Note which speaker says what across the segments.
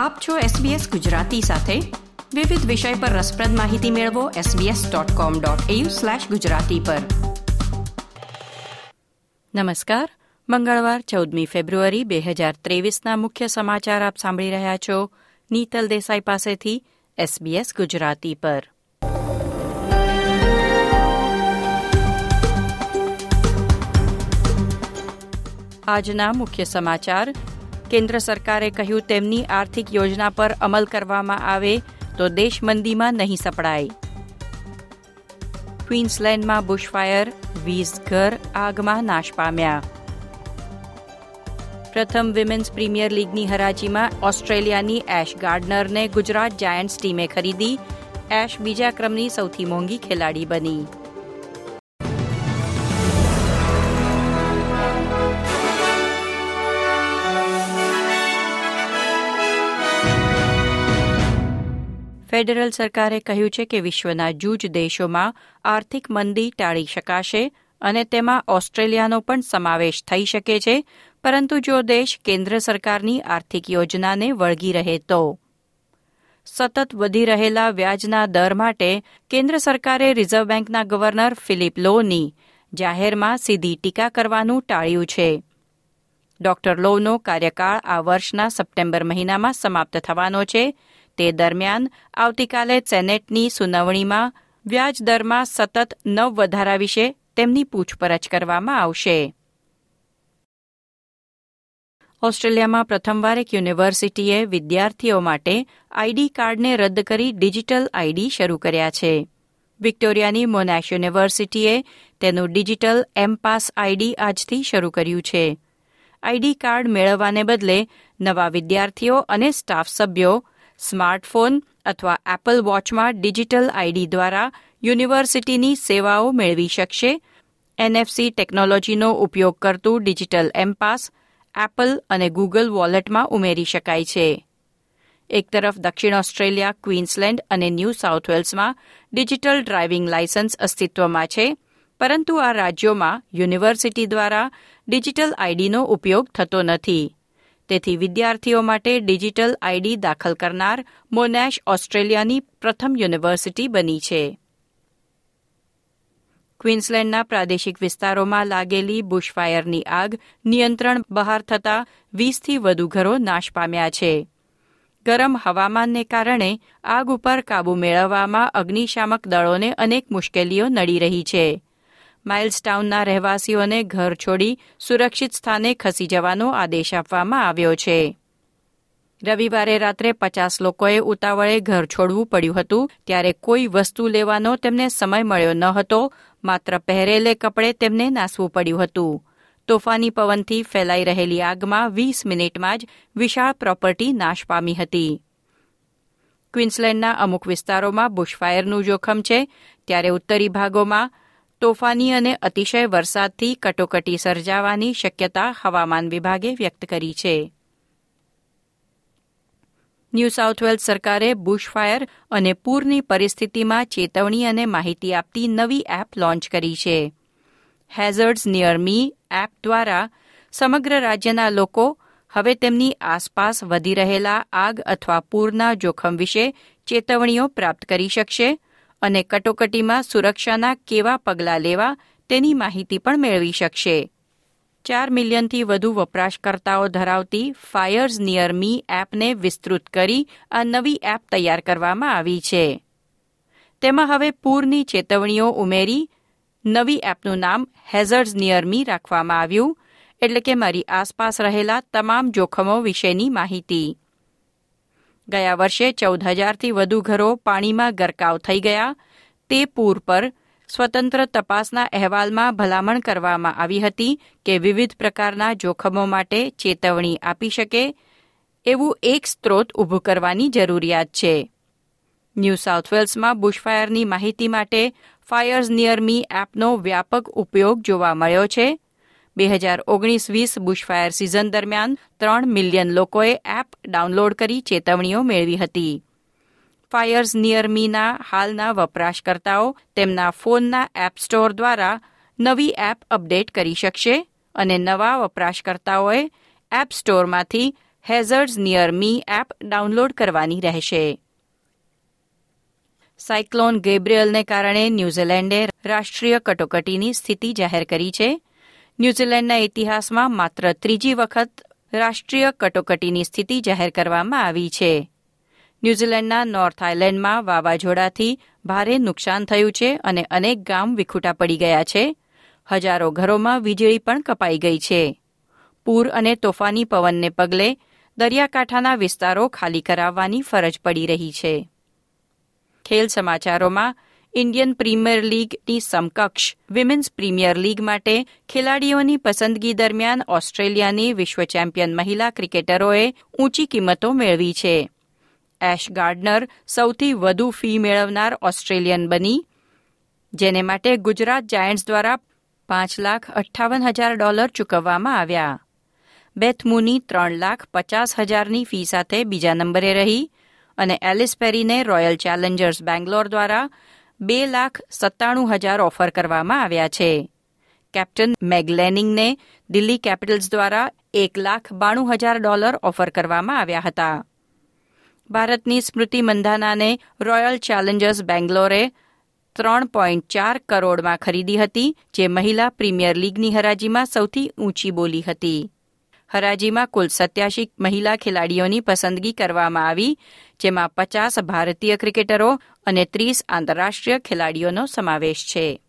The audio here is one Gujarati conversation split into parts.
Speaker 1: આપ છો SBS ગુજરાતી સાથે. વિવિધ વિષય પર રસપ્રદ માહિતી મેળવો sbs.com.au/gujarati પર. નમસ્કાર. મંગળવાર, ચૌદમી ફેબ્રુઆરી બે હજાર ત્રેવીસના મુખ્ય સમાચાર આપ સાંભળી રહ્યા છો. નીતલ દેસાઈ પાસેથી SBS ગુજરાતી પર. આજના મુખ્ય સમાચાર. કેન્દ્ર સરકારે કહ્યું, તેમની આર્થિક યોજના પર અમલ કરવામાં આવે તો દેશ મંદીમાં નહીં સપડાય. ક્વીન્સલેન્ડમાં બુશફાયર વીસ ઘર આગમાં નાશ પામ્યા. પ્રથમ વિમેન્સ પ્રીમિયર લીગની હરાજીમાં ઓસ્ટ્રેલિયાની એશ ગાર્ડનરને ગુજરાત જાયન્ટ્સ ટીમે ખરીદી. એશ બીજા ક્રમની સૌથી મોંઘી ખેલાડી બની. ફેડરલ સરકારે કહ્યું છે કે વિશ્વના જૂજ દેશોમાં આર્થિક મંદી ટાળી શકાશે અને તેમાં ઓસ્ટ્રેલિયાનો પણ સમાવેશ થઈ શકે છે, પરંતુ જો દેશ કેન્દ્ર સરકારની આર્થિક યોજનાને વળગી રહે તો. સતત વધી રહેલા વ્યાજના દર માટે કેન્દ્ર સરકારે રિઝર્વ બેંકના ગવર્નર ફિલિપ લોની જાહેરમાં સીધી ટીકા કરવાનું ટાળ્યું છે. ડોક્ટર લોનો કાર્યકાળ આ વર્ષના સપ્ટેમ્બર મહિનામાં સમાપ્ત થવાનો છે. તે દરમિયાન આવતીકાલે સેનેટની સુનાવણીમાં વ્યાજ દરમાં સતત નવ વધારા વિશે તેમની પૂછપરછ કરવામાં આવશે. ઓસ્ટ્રેલિયામાં પ્રથમવાર એક યુનિવર્સિટીએ વિદ્યાર્થીઓ માટે આઈડી કાર્ડને રદ કરી ડિજિટલ આઈડી શરૂ કર્યા છે. વિક્ટોરિયાની મોનેશ યુનિવર્સિટીએ તેનું ડિજિટલ એમપાસ આઈડી આજથી શરૂ કર્યું છે. આઈડી કાર્ડ મેળવવાને બદલે નવા વિદ્યાર્થીઓ અને સ્ટાફ સભ્યો સ્માર્ટફોન અથવા એપલ વોચમાં ડિજિટલ આઈડી દ્વારા યુનિવર્સિટીની સેવાઓ મેળવી શકશે. એનએફસી ટેકનોલોજીનો ઉપયોગ કરતું ડિજિટલ એમપાસ એપલ અને ગૂગલ વોલેટમાં ઉમેરી શકાય છે. એક તરફ દક્ષિણ ઓસ્ટ્રેલિયા, ક્વીન્સલેન્ડ અને ન્યૂ સાઉથ વેલ્સમાં ડિજિટલ ડ્રાઇવિંગ લાયસન્સ અસ્તિત્વમાં છે, પરંતુ આ રાજ્યોમાં યુનિવર્સિટી દ્વારા ડિજિટલ આઈડીનો ઉપયોગ થતો નથી. તેથી વિદ્યાર્થીઓ માટે ડિજિટલ આઈડી દાખલ કરનાર મોનેશ ઓસ્ટ્રેલિયાની પ્રથમ યુનિવર્સિટી બની છે. ક્વીન્સલેન્ડના પ્રાદેશિક વિસ્તારોમાં લાગેલી બુશફાયરની આગ નિયંત્રણ બહાર થતાં વીસથી વધુ ઘરો નાશ પામ્યા છે. ગરમ હવામાનને કારણે આગ ઉપર કાબુ મેળવવામાં અગ્નિશામક દળોને અનેક મુશ્કેલીઓ નડી રહી છે. માઇલ્સટાઉનના રહેવાસીઓને ઘર છોડી સુરક્ષિત સ્થાને ખસી જવાનો આદેશ આપવામાં આવ્યો છે. રવિવારે રાત્રે પચાસ લોકોએ ઉતાવળે ઘર છોડવું પડ્યું હતું, ત્યારે કોઈ વસ્તુ લેવાનો તેમને સમય મળ્યો ન હતો, માત્ર પહેરેલે કપડે તેમને નાસવું પડ્યું હતું. તોફાની પવનથી ફેલાઈ રહેલી આગમાં વીસ મિનિટમાં જ વિશાળ પ્રોપર્ટી નાશ પામી હતી. ક્વિન્સલેન્ડના અમુક વિસ્તારોમાં બુશફાયરનું જોખમ છે, ત્યારે ઉત્તરી ભાગોમાં તોફાની અને અતિશય વરસાદથી કટોકટી સર્જાવાની શક્યતા હવામાન વિભાગે વ્યક્ત કરી છે. ન્યૂ સાઉથ વેલ્સ સરકારે બુશફાયર અને પૂરની પરિસ્થિતિમાં ચેતવણી અને માહિતી આપતી નવી એપ લોન્ચ કરી છે. હેઝર્ડ્સ નિયર મી એપ દ્વારા સમગ્ર રાજ્યના લોકો હવે તેમની આસપાસ વધી રહેલા આગ અથવા પૂરના જોખમ વિશે ચેતવણીઓ પ્રાપ્ત કરી શકશે અને કટોકટીમાં સુરક્ષાના કેવા પગલાં લેવા તેની માહિતી પણ મેળવી શકશે. ચાર મિલિયનથી વધુ વપરાશકર્તાઓ ધરાવતી ફાયર્સ નિયર મી એપને વિસ્તૃત કરી આ નવી એપ તૈયાર કરવામાં આવી છે. તેમાં હવે પૂરની ચેતવણીઓ ઉમેરી નવી એપનું નામ હેઝર્ડ્સ નિયર મી રાખવામાં આવ્યું, એટલે કે મારી આસપાસ રહેલા તમામ જોખમો વિશેની માહિતી. ગયા વર્ષે ચૌદ હજારથી વધુ ઘરો પાણીમાં ગરકાવ થઈ ગયા. તે પૂર પર સ્વતંત્ર તપાસના અહેવાલમાં ભલામણ કરવામાં આવી હતી કે વિવિધ પ્રકારના જોખમો માટે ચેતવણી આપી શકે એવું એક સ્ત્રોત ઊભું કરવાની જરૂરિયાત છે. ન્યૂ સાઉથ વેલ્સમાં બુશફાયરની માહિતી માટે ફાયર્સ નિયર મી એપનો વ્યાપક ઉપયોગ જોવા મળ્યો છે. બે હજાર ઓગણીસ વીસ બુશફાયર સિઝન દરમિયાન ત્રણ મિલિયન લોકોએ એપ ડાઉનલોડ કરી ચેતવણીઓ મેળવી હતી. ફાયર્સ નિયર મીના હાલના વપરાશકર્તાઓ તેમના ફોનના એપ સ્ટોર દ્વારા નવી એપ અપડેટ કરી શકશે અને નવા વપરાશકર્તાઓએ app સ્ટોરમાંથી hazards near me app download કરવાની રહેશે. સાયક્લોન ગેબ્રિયલને કારણે ન્યૂઝીલેન્ડે રાષ્ટ્રીય કટોકટીની સ્થિતિ જાહેર કરી છે ન્યૂઝીલેન્ડના ઇતિહાસમાં માત્ર ત્રીજી વખત રાષ્ટ્રીય કટોકટીની સ્થિતિ જાહેર કરવામાં આવી છે. ન્યૂઝીલેન્ડના નોર્થ આઇલેન્ડમાં વાવાઝોડાથી ભારે નુકસાન થયું છે અને અનેક ગામ વિખૂટા પડી ગયા છે. હજારો ઘરોમાં વીજળી પણ કપાઈ ગઈ છે. પૂર અને તોફાની પવનને પગલે દરિયાકાંઠાના વિસ્તારો ખાલી કરાવવાની ફરજ પડી રહી છે. ખેલ સમાચારોમાં ઇન્ડિયન પ્રીમિયર લીગની સમકક્ષ વિમેન્સ પ્રીમિયર લીગ માટે ખેલાડીઓની પસંદગી દરમિયાન ઓસ્ટ્રેલિયાની વિશ્વ ચેમ્પિયન મહિલા ક્રિકેટરોએ ઊંચી કિંમતો મેળવી છે. એશ ગાર્ડનર સૌથી વધુ ફી મેળવનાર ઓસ્ટ્રેલિયન બની, જેને માટે ગુજરાત જાયન્ટ્સ દ્વારા પાંચ લાખ અઠ્ઠાવન હજાર ડોલર ચૂકવવામાં આવ્યા. બેથ મુની ત્રણ લાખ પચાસ હજારની ફી સાથે બીજા નંબરે રહી અને એલિસ પેરીને રોયલ ચેલેન્જર્સ બેંગ્લોર દ્વારા બે લાખ સત્તાણું હજાર ઓફર કરવામાં આવ્યા છે. કેપ્ટન મેગલેનિંગને દિલ્હી કેપિટલ્સ દ્વારા એક લાખ બાણું હજાર ડોલર ઓફર કરવામાં આવ્યા હતા. ભારતની સ્મૃતિ મંધાનાને રોયલ ચેલેન્જર્સ બેંગ્લોરે ત્રણ પોઈન્ટ ચાર કરોડમાં ખરીદી હતી, જે મહિલા પ્રીમિયર લીગની હરાજીમાં સૌથી ઊંચી બોલી હતી. હરાજીમાં કુલ સત્યાસી મહિલા ખેલાડીઓની પસંદગી કરવામાં આવી, જેમાં પચાસ ભારતીય ક્રિકેટરો અને ત્રીસ આંતરરાષ્ટ્રીય ખેલાડીઓનો સમાવેશ છે.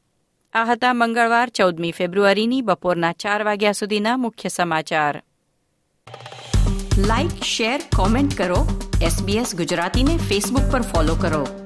Speaker 1: આ હતા મંગળવાર, ચૌદમી ફેબ્રુઆરીની બપોરના ચાર વાગ્યા સુધીના મુખ્ય સમાચાર.
Speaker 2: લાઇક શેર કોમેન્ટ કરો. એસબીએસ ગુજરાતીને ફેસબુક પર ફોલો કરો.